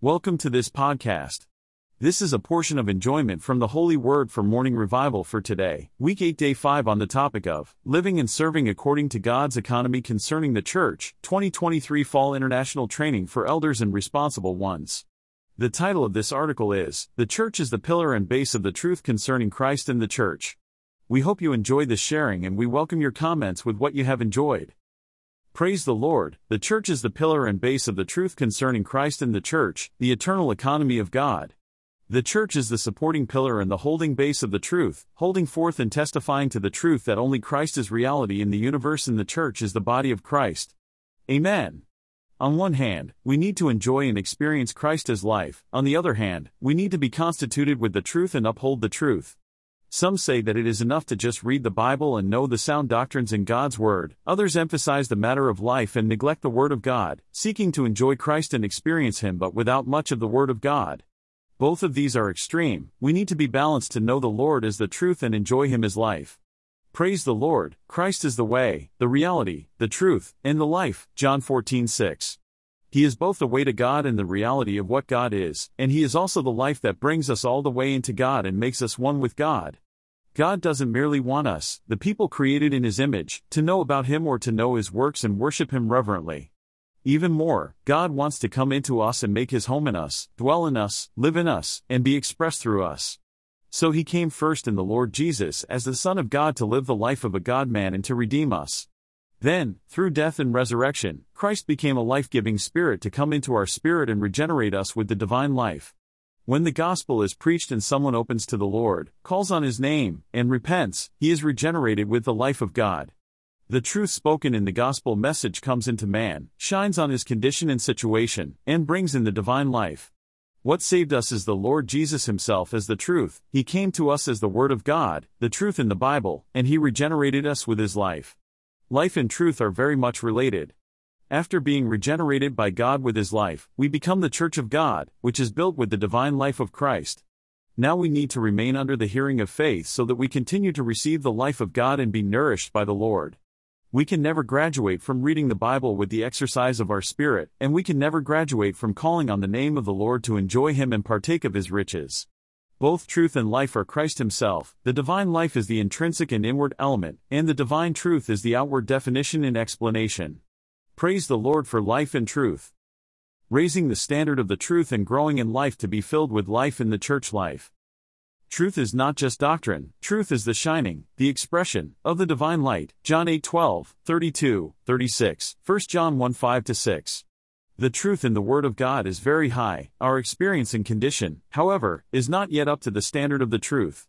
Welcome to this podcast. This is a portion of enjoyment from the Holy Word for Morning Revival for today, week 8, day 5, on the topic of Living and Serving According to God's Economy Concerning the Church, 2023 Fall International Training for Elders and Responsible Ones. The title of this article is The Church is the Pillar and Base of the Truth Concerning Christ and the Church. We hope you enjoy this sharing and we welcome your comments with what you have enjoyed. Praise the Lord, the Church is the pillar and base of the truth concerning Christ and the Church, the eternal economy of God. The Church is the supporting pillar and the holding base of the truth, holding forth and testifying to the truth that only Christ is reality in the universe and the Church is the body of Christ. Amen. On one hand, we need to enjoy and experience Christ as life, on the other hand, we need to be constituted with the truth and uphold the truth. Some say that it is enough to just read the Bible and know the sound doctrines in God's Word, others emphasize the matter of life and neglect the Word of God, seeking to enjoy Christ and experience Him but without much of the Word of God. Both of these are extreme, we need to be balanced to know the Lord as the truth and enjoy Him as life. Praise the Lord, Christ is the way, the reality, the truth, and the life. John 14 6. He is both the way to God and the reality of what God is, and He is also the life that brings us all the way into God and makes us one with God. God doesn't merely want us, the people created in His image, to know about Him or to know His works and worship Him reverently. Even more, God wants to come into us and make His home in us, dwell in us, live in us, and be expressed through us. So He came first in the Lord Jesus as the Son of God to live the life of a God man and to redeem us. Then, through death and resurrection, Christ became a life giving spirit to come into our spirit and regenerate us with the divine life. When the gospel is preached and someone opens to the Lord, calls on his name, and repents, he is regenerated with the life of God. The truth spoken in the gospel message comes into man, shines on his condition and situation, and brings in the divine life. What saved us is the Lord Jesus Himself as the truth, He came to us as the Word of God, the truth in the Bible, and He regenerated us with His life. Life and truth are very much related. After being regenerated by God with His life, we become the Church of God, which is built with the divine life of Christ. Now we need to remain under the hearing of faith so that we continue to receive the life of God and be nourished by the Lord. We can never graduate from reading the Bible with the exercise of our spirit, and we can never graduate from calling on the name of the Lord to enjoy Him and partake of His riches. Both truth and life are Christ Himself, the divine life is the intrinsic and inward element, and the divine truth is the outward definition and explanation. Praise the Lord for life and truth. Raising the standard of the truth and growing in life to be filled with life in the church life. Truth is not just doctrine, truth is the shining, the expression, of the divine light. John 8 12, 32, 36, 1 John 1 5 6. The truth in the Word of God is very high, our experience and condition, however, is not yet up to the standard of the truth.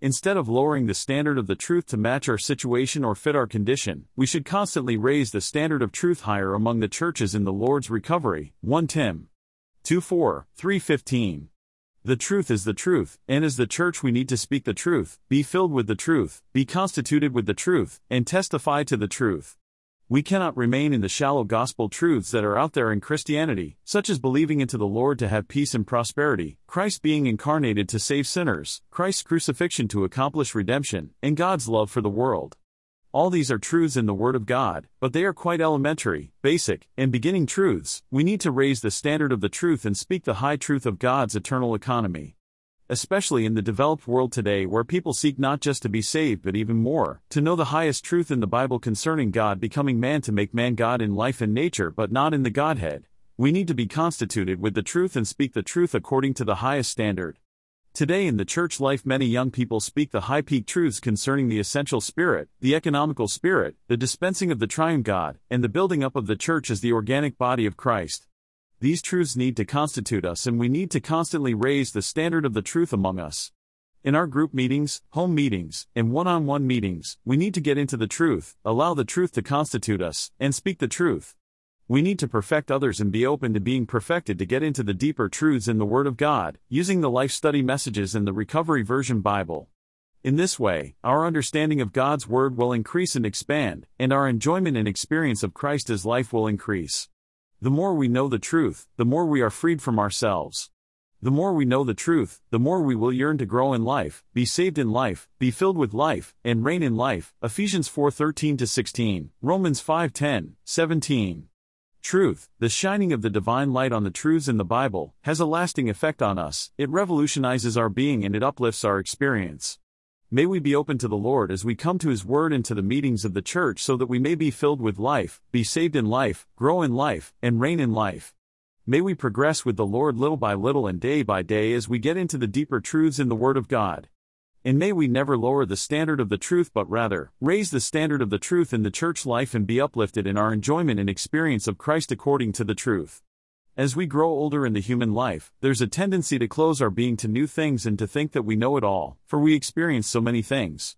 Instead of lowering the standard of the truth to match our situation or fit our condition, we should constantly raise the standard of truth higher among the churches in the Lord's recovery. 1 Tim 2 4, 3 15. The truth is the truth, and as the church we need to speak the truth, be filled with the truth, be constituted with the truth, and testify to the truth. We cannot remain in the shallow gospel truths that are out there in Christianity, such as believing into the Lord to have peace and prosperity, Christ being incarnated to save sinners, Christ's crucifixion to accomplish redemption, and God's love for the world. All these are truths in the Word of God, but they are quite elementary, basic, and beginning truths. We need to raise the standard of the truth and speak the high truth of God's eternal economy especially in the developed world today where people seek not just to be saved but even more, to know the highest truth in the Bible concerning God becoming man to make man God in life and nature but not in the Godhead. We need to be constituted with the truth and speak the truth according to the highest standard. Today in the church life, many young people speak the high peak truths concerning the essential spirit, the economical spirit, the dispensing of the triune God, and the building up of the church as the organic body of Christ. These truths need to constitute us and we need to constantly raise the standard of the truth among us. In our group meetings, home meetings, and one on one meetings, we need to get into the truth, allow the truth to constitute us, and speak the truth. We need to perfect others and be open to being perfected to get into the deeper truths in the Word of God, using the life study messages in the Recovery Version Bible. In this way, our understanding of God's Word will increase and expand, and our enjoyment and experience of Christ as life will increase. The more we know the truth, the more we are freed from ourselves. The more we know the truth, the more we will yearn to grow in life, be saved in life, be filled with life, and reign in life. Ephesians 4:13 16, Romans 5:10, 17. Truth, the shining of the divine light on the truths in the Bible, has a lasting effect on us, it revolutionizes our being and it uplifts our experience. May we be open to the Lord as we come to His Word and to the meetings of the church so that we may be filled with life, be saved in life, grow in life, and reign in life. May we progress with the Lord little by little and day by day as we get into the deeper truths in the Word of God. And may we never lower the standard of the truth but rather, raise the standard of the truth in the church life and be uplifted in our enjoyment and experience of Christ according to the truth. As we grow older in the human life, there's a tendency to close our being to new things and to think that we know it all, for we experience so many things.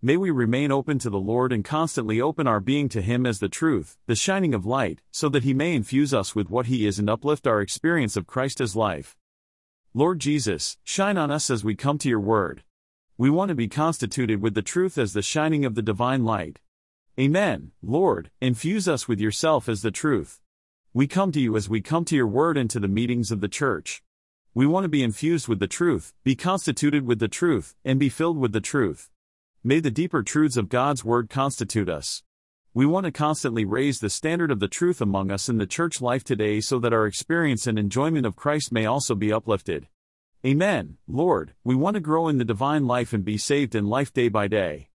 May we remain open to the Lord and constantly open our being to Him as the truth, the shining of light, so that He may infuse us with what He is and uplift our experience of Christ as life. Lord Jesus, shine on us as we come to your word. We want to be constituted with the truth as the shining of the divine light. Amen, Lord, infuse us with yourself as the truth. We come to you as we come to your word and to the meetings of the church. We want to be infused with the truth, be constituted with the truth, and be filled with the truth. May the deeper truths of God's Word constitute us. We want to constantly raise the standard of the truth among us in the church life today so that our experience and enjoyment of Christ may also be uplifted. Amen, Lord, we want to grow in the divine life and be saved in life day by day.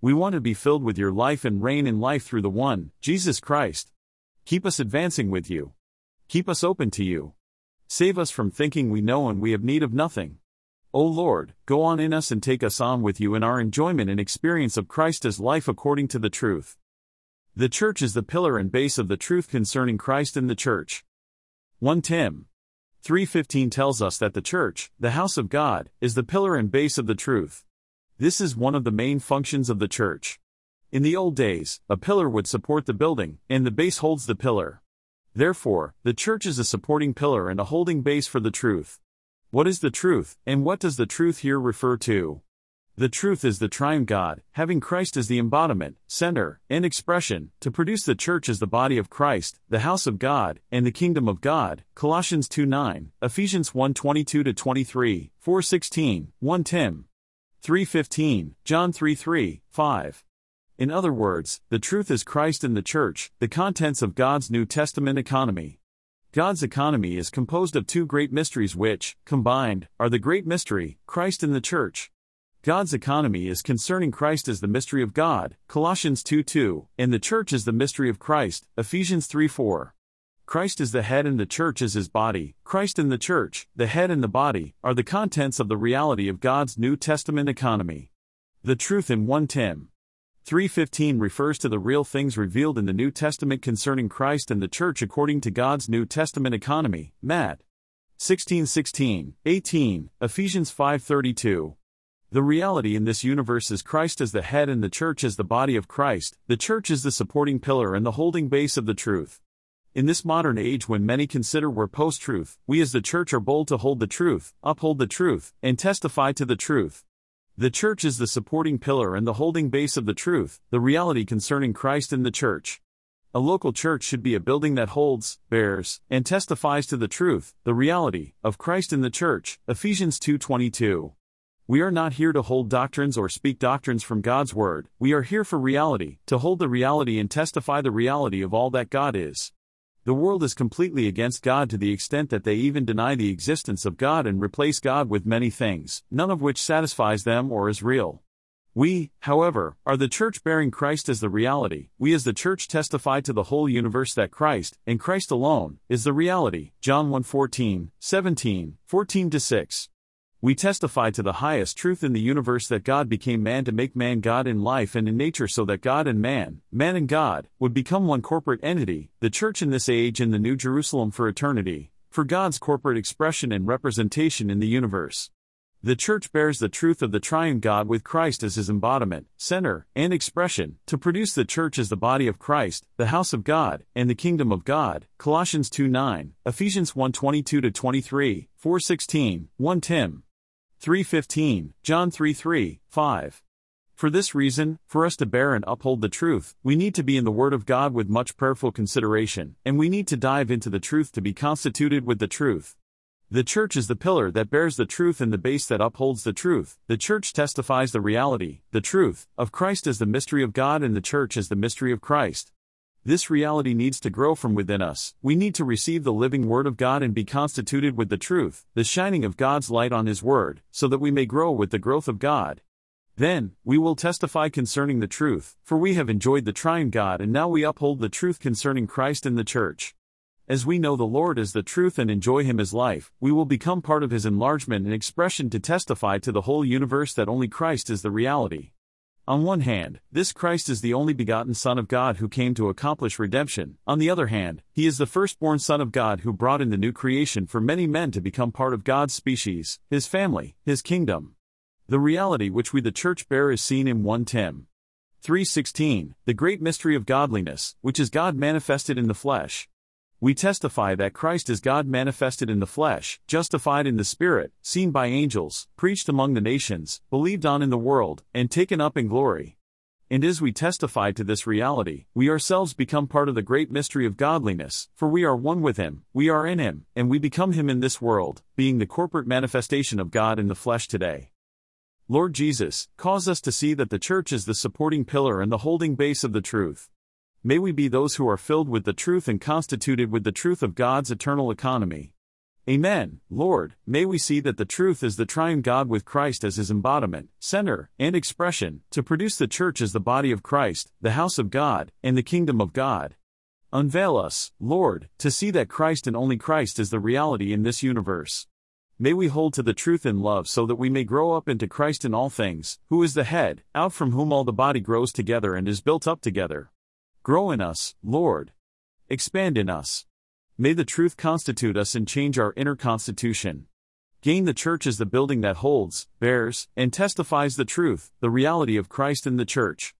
We want to be filled with your life and reign in life through the one, Jesus Christ. Keep us advancing with you. Keep us open to you. Save us from thinking we know and we have need of nothing. O Lord, go on in us and take us on with you in our enjoyment and experience of Christ as life according to the truth. The church is the pillar and base of the truth concerning Christ and the church. 1 Tim 3:15 tells us that the church, the house of God, is the pillar and base of the truth. This is one of the main functions of the church. In the old days, a pillar would support the building, and the base holds the pillar. Therefore, the church is a supporting pillar and a holding base for the truth. What is the truth, and what does the truth here refer to? The truth is the triune God, having Christ as the embodiment, center, and expression, to produce the church as the body of Christ, the house of God, and the kingdom of God. Colossians 2 9, Ephesians 1 22 23, 4 16, 1 Tim 3 15, John 3 3, 5. In other words, the truth is Christ in the church, the contents of God's New Testament economy. God's economy is composed of two great mysteries which, combined, are the great mystery, Christ in the Church. God's economy is concerning Christ as the mystery of God, Colossians 2 2, and the Church is the mystery of Christ, Ephesians 3 4. Christ is the head and the church is his body. Christ and the church, the head and the body, are the contents of the reality of God's New Testament economy. The truth in 1 Tim 3:15 refers to the real things revealed in the New Testament concerning Christ and the church according to God's New Testament economy. Matt 16:16, 18, Ephesians 5:32. The reality in this universe is Christ as the head and the church as the body of Christ. The church is the supporting pillar and the holding base of the truth. In this modern age when many consider we're post-truth, we as the church are bold to hold the truth, uphold the truth, and testify to the truth. The church is the supporting pillar and the holding base of the truth, the reality concerning Christ and the church. A local church should be a building that holds, bears, and testifies to the truth, the reality, of Christ in the church. Ephesians 2:22. We are not here to hold doctrines or speak doctrines from God's word, we are here for reality, to hold the reality and testify the reality of all that God is. The world is completely against God to the extent that they even deny the existence of God and replace God with many things, none of which satisfies them or is real. We, however, are the church bearing Christ as the reality. We as the church testify to the whole universe that Christ, and Christ alone, is the reality. John 1 14, 17, 14 6. We testify to the highest truth in the universe that God became man to make man God in life and in nature so that God and man, man and God, would become one corporate entity, the church in this age and the New Jerusalem for eternity, for God's corporate expression and representation in the universe. The church bears the truth of the triune God with Christ as his embodiment, center, and expression, to produce the church as the body of Christ, the house of God, and the kingdom of God. Colossians 2 9, Ephesians 1 22 23, 4 16, 1 Tim 3:15, John 3:3, 5. For this reason, for us to bear and uphold the truth, we need to be in the Word of God with much prayerful consideration, and we need to dive into the truth to be constituted with the truth. The church is the pillar that bears the truth and the base that upholds the truth. The church testifies the reality, the truth, of Christ as the mystery of God and the church as the mystery of Christ. This reality needs to grow from within us. We need to receive the living Word of God and be constituted with the truth, the shining of God's light on His Word, so that we may grow with the growth of God. Then, we will testify concerning the truth, for we have enjoyed the triune God and now we uphold the truth concerning Christ and the Church. As we know the Lord as the truth and enjoy Him as life, we will become part of His enlargement and expression to testify to the whole universe that only Christ is the reality. On one hand, this Christ is the only begotten Son of God who came to accomplish redemption. On the other hand, he is the firstborn Son of God who brought in the new creation for many men to become part of God's species, his family, his kingdom. The reality which we the church bear is seen in 1 Tim 3:16, the great mystery of godliness, which is God manifested in the flesh, we testify that Christ is God manifested in the flesh, justified in the Spirit, seen by angels, preached among the nations, believed on in the world, and taken up in glory. And as we testify to this reality, we ourselves become part of the great mystery of godliness, for we are one with Him, we are in Him, and we become Him in this world, being the corporate manifestation of God in the flesh today. Lord Jesus, cause us to see that the Church is the supporting pillar and the holding base of the truth. May we be those who are filled with the truth and constituted with the truth of God's eternal economy. Amen. Lord, may we see that the truth is the triune God with Christ as his embodiment, center, and expression, to produce the church as the body of Christ, the house of God, and the kingdom of God. Unveil us, Lord, to see that Christ and only Christ is the reality in this universe. May we hold to the truth in love so that we may grow up into Christ in all things, who is the head, out from whom all the body grows together and is built up together. Grow in us, Lord. Expand in us. May the truth constitute us and change our inner constitution. Gain the church as the building that holds, bears, and testifies the truth, the reality of Christ in the church.